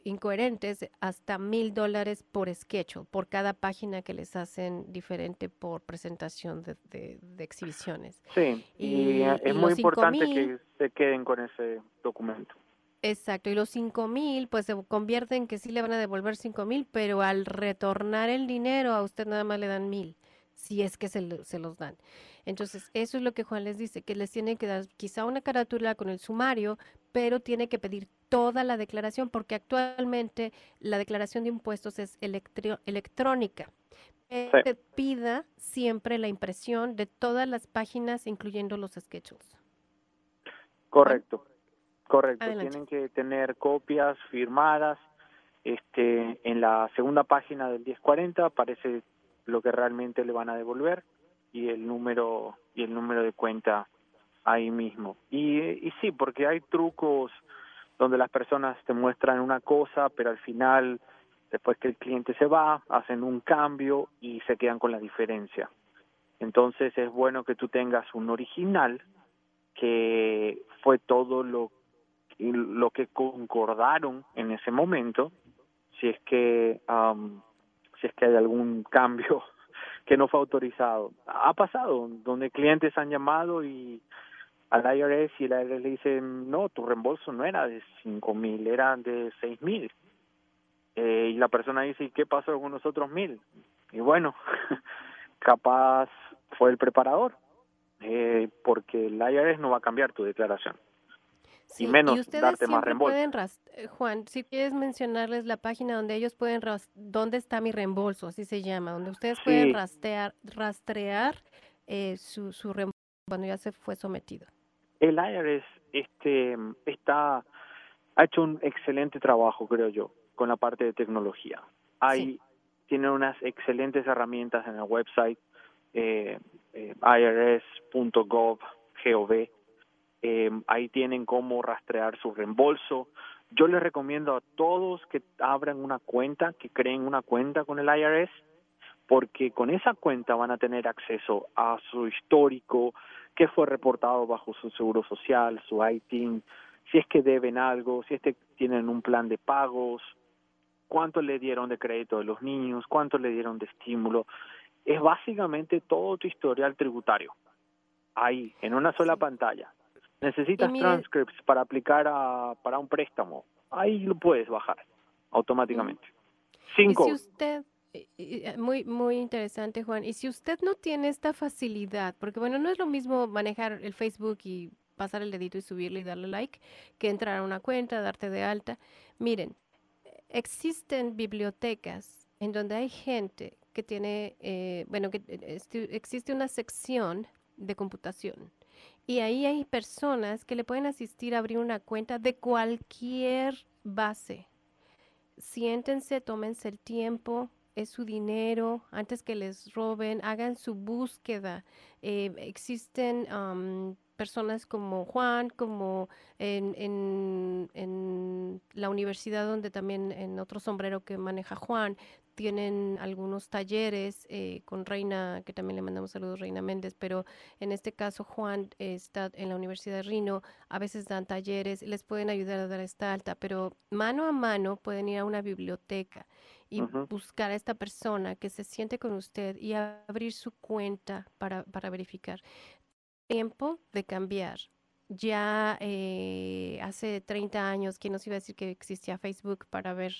incoherentes, hasta mil dólares por schedule, por cada página que les hacen diferente por presentación de, de- de exhibiciones. sí y, Y- y es muy importante 5.000 que se queden con ese documento Exacto, y los cinco mil pues se convierten en que sí le van a devolver cinco mil, pero al retornar el dinero a usted nada más le dan mil, si es que se, se los dan. Entonces, eso es lo que Juan les dice, que les tiene que dar quizá una carátula con el sumario, pero tiene que pedir toda la declaración, porque actualmente la declaración de impuestos es electrónica. Sí. Pida siempre la impresión de todas las páginas, incluyendo los schedules. correcto correcto Adelante. tienen que tener copias firmadas este en la segunda página del 1040 aparece lo que realmente le van a devolver y el número y el número de cuenta ahí mismo y, y sí porque hay trucos donde las personas te muestran una cosa pero al final después que el cliente se va hacen un cambio y se quedan con la diferencia. Entonces es bueno que tú tengas un original que fue todo lo lo que concordaron en ese momento si es que am, si es que hay algún cambio que no fue autorizado. Ha pasado donde clientes han llamado y al IRS y el IRS le dice no tu reembolso no era de cinco mil era de seis mil eh, y la persona dice ¿y qué pasó con los otros mil? y bueno capaz fue el preparador eh, porque el IRS no va a cambiar tu declaración Sí, y menos ustedes darte más reembolso. pueden eh, Juan, si quieres mencionarles la página donde ellos pueden dónde está mi reembolso, así se llama, donde ustedes Sí. pueden rastrear, rastrear eh, su, su reembolso cuando ya se fue sometido. El IRS este está ha hecho un excelente trabajo, creo yo, con la parte de tecnología. Hay tiene unas excelentes herramientas en el website eh, eh, irs.gov gov. Eh, ahí tienen cómo rastrear su reembolso. Yo les recomiendo a todos que abran una cuenta, que creen una cuenta con el IRS, porque con esa cuenta van a tener acceso a su histórico, qué fue reportado bajo su seguro social, su ITIN, si es que deben algo, si es que tienen un plan de pagos, cuánto le dieron de crédito de los niños, cuánto le dieron de estímulo. Es básicamente todo tu historial tributario. Ahí, en una sola pantalla. Necesitas mire- transcripts para aplicar a, para un préstamo. Ahí lo puedes bajar automáticamente. Sin Y si usted, muy, muy interesante, Juan, y si usted no tiene esta facilidad, porque bueno, no es lo mismo manejar el Facebook y pasar el dedito y subirle y darle like, que entrar a una cuenta, darte de alta. Miren, existen bibliotecas en donde hay gente que tiene, eh, bueno, que eh, existe una sección de computación. Y ahí hay personas que le pueden asistir a abrir una cuenta de cualquier base. Siéntense, tómense el tiempo, es su dinero, antes que les roben, hagan su búsqueda. Eh, existen am, personas como Juan, como en, en- en la universidad donde también en otro sombrero que maneja Juan, tienen algunos talleres eh, con Reina, que también le mandamos saludos, Reina Méndez, pero en este caso Juan está en la Universidad de Rino, a veces dan talleres, les pueden ayudar a dar esta alta, pero mano a mano pueden ir a una biblioteca y buscar a esta persona que se siente con usted y abrir su cuenta para, para verificar. Tiempo de cambiar. Ya eh, hace 30 años, ¿quién nos iba a decir que existía Facebook para ver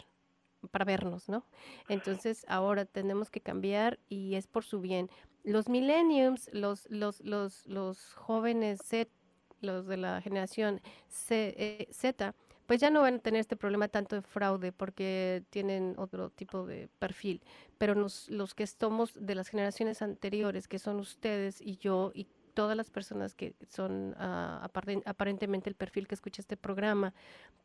para vernos, ¿no? Entonces ahora tenemos que cambiar y es por su bien. Los millenniums, los, los, los, los jóvenes Z, los de la generación eh, Z, pues ya no van a tener este problema tanto de fraude porque tienen otro tipo de perfil. Pero los que estamos de las generaciones anteriores, que son ustedes y yo y todas las personas que son ah, aparentemente el perfil que escucha este programa,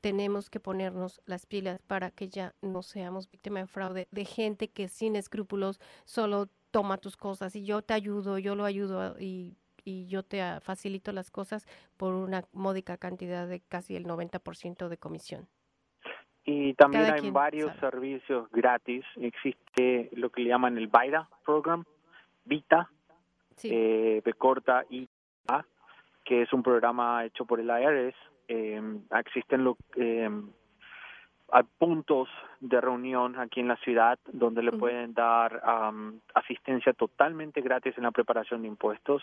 tenemos que ponernos las pilas para que ya no seamos víctimas de fraude de gente que sin escrúpulos solo toma tus cosas y yo te ayudo, yo lo ayudo y, y yo te ah, facilito las cosas por una módica cantidad de casi el 90% de comisión. Y también hay varios servicios gratis. Existe lo que le llaman el VITA program, Vita, eh, corta y que es un programa hecho por el IRS. Eh, existen lo, eh, puntos de reunión aquí en la ciudad donde le pueden dar asistencia totalmente gratis en la preparación de impuestos.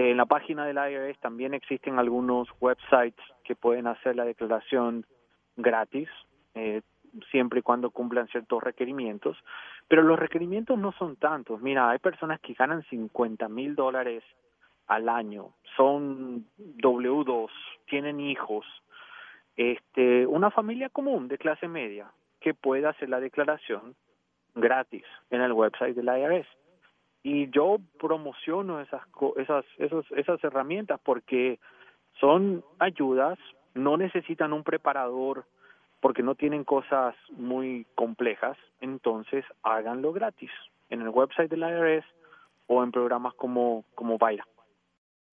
En la página del IRS también existen algunos websites que pueden hacer la declaración gratis, eh, siempre y cuando cumplan ciertos requerimientos. Pero los requerimientos no son tantos. Mira, hay personas que ganan 50 mil dólares al año, son W2, tienen hijos, este, una familia común de clase media que puede hacer la declaración gratis en el website de la IRS. Y yo promociono esas, esas, esas, esas herramientas porque son ayudas, no necesitan un preparador porque no tienen cosas muy complejas, entonces háganlo gratis en el website de la IRS o en programas como, como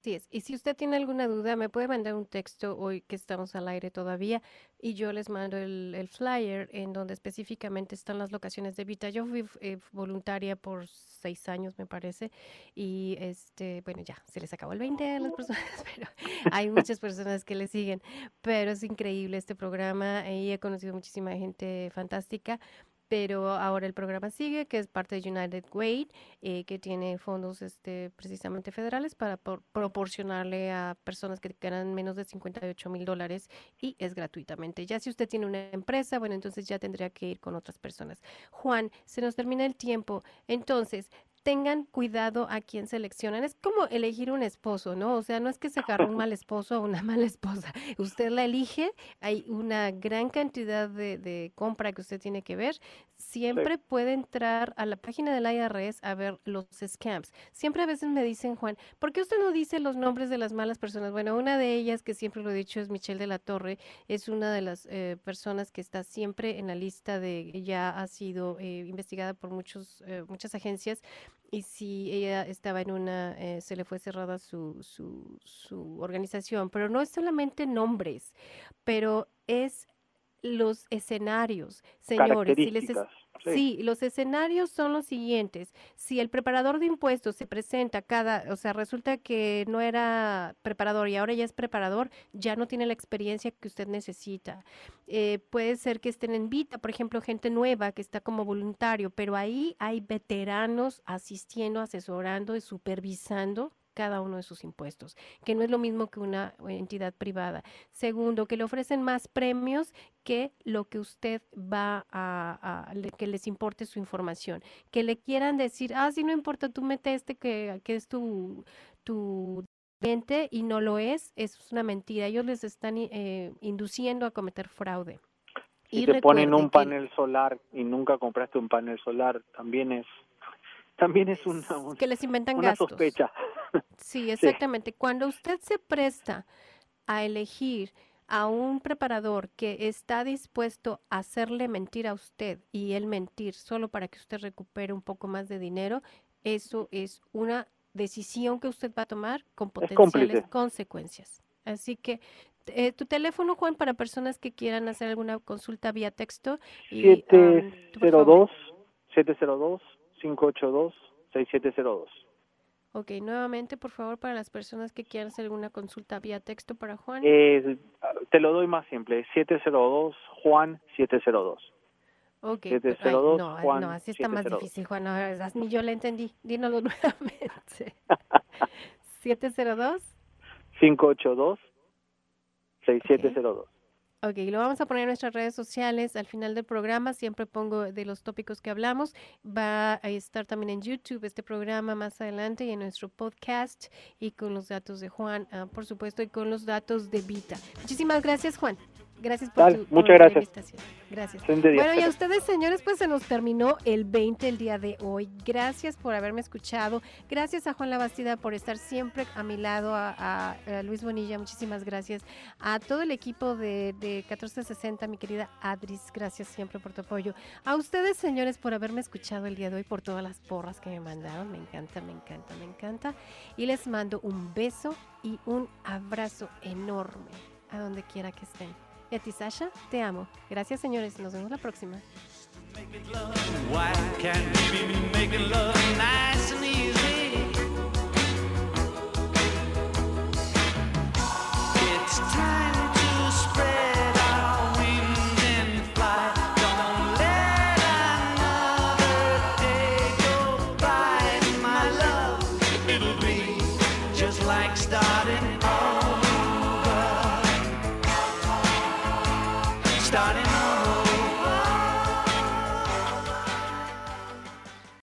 Baila. Y si usted tiene alguna duda, me puede mandar un texto hoy que estamos al aire todavía y yo les mando el, flyer en donde específicamente están las locaciones de Vita. Yo fui eh, voluntaria por seis años, me parece, y este, bueno, ya se les acabó el 20 a las personas, pero hay muchas personas que le siguen. Pero es increíble este programa y he conocido muchísima gente fantástica pero ahora el programa sigue, que es parte de United Way, eh, que tiene fondos este, precisamente federales para proporcionarle a personas que ganan menos de 58 mil dólares y es gratuitamente. Ya si usted tiene una empresa, bueno, entonces ya tendría que ir con otras personas. Juan, se nos termina el tiempo. Entonces, tengan cuidado a quién seleccionan. Es como elegir un esposo, ¿no? O sea, no es que se agarre un mal esposo o una mala esposa. Usted la elige, hay una gran cantidad de, compra que usted tiene que ver. Siempre puede entrar a la página del IRS a ver los scams. Siempre a veces me dicen, Juan, ¿por qué usted no dice los nombres de las malas personas? Bueno, una de ellas, que siempre lo he dicho, es Michelle de la Torre. Es una de las eh, personas que está siempre en la lista de, ya ha sido eh, investigada por muchos, eh, muchas agencias y si ella estaba en una, eh, se le fue cerrada su, su, su organización, pero no es solamente nombres, pero es los escenarios, señores. Sí. los escenarios son los siguientes. Si el preparador de impuestos se presenta cada, o sea, resulta que no era preparador y ahora ya es preparador, ya no tiene la experiencia que usted necesita. Eh, puede ser que estén en Vita, por ejemplo, gente nueva que está como voluntario, pero ahí hay veteranos asistiendo, asesorando y supervisando cada uno de sus impuestos, que no es lo mismo que una entidad privada. Segundo, que le ofrecen más premios que lo que usted va a, que les importe su información, que le quieran decir, ah, si no importa, tú mete este que, que es tu, tu cliente y no lo es, es una mentira. Ellos les están eh, induciendo a cometer fraude. y te ponen un panel solar y nunca compraste un panel solar, también es también es una, que les inventan una gastos. sospecha. Sí, exactamente. Cuando usted se presta a elegir a un preparador que está dispuesto a hacerle mentir a usted y él mentir solo para que usted recupere un poco más de dinero, eso es una decisión que usted va a tomar con potenciales consecuencias. Así que eh, tu teléfono, Juan, para personas que quieran hacer alguna consulta vía texto. Y, 702 702-582-6702. Ok, nuevamente, por favor, para las personas que quieran hacer alguna consulta vía texto para Juan. Eh, te lo doy más simple, 702 Juan 702. Ok, pero- ay, 702 no, Juan no, así está más 702. difícil, Juan. Ver, ni yo la entendí. Dínoslo nuevamente. 702. 582 6702. Ok, lo vamos a poner en nuestras redes sociales al final del programa. Siempre pongo de los tópicos que hablamos. Va a estar también en YouTube este programa más adelante y en nuestro podcast y con los datos de Juan, ah, por supuesto, y con los datos de Vita. Muchísimas gracias, Juan. Gracias por, Dale, tu, por muchas la gracias. invitación. Gracias. Bueno, y a ustedes, señores, pues se nos terminó el 20 el día de hoy. Gracias por haberme escuchado. Gracias a Juan Labastida por estar siempre a mi lado, a, a- a Luis Bonilla, muchísimas gracias. A todo el equipo de, de 1460, mi querida Adris, gracias siempre por tu apoyo. A ustedes, señores, por haberme escuchado el día de hoy, por todas las porras que me mandaron. Me encanta, me encanta, me encanta. Y les mando un beso y un abrazo enorme a donde quiera que estén. Y a ti, Sasha, te amo. Gracias, señores. Nos vemos la próxima.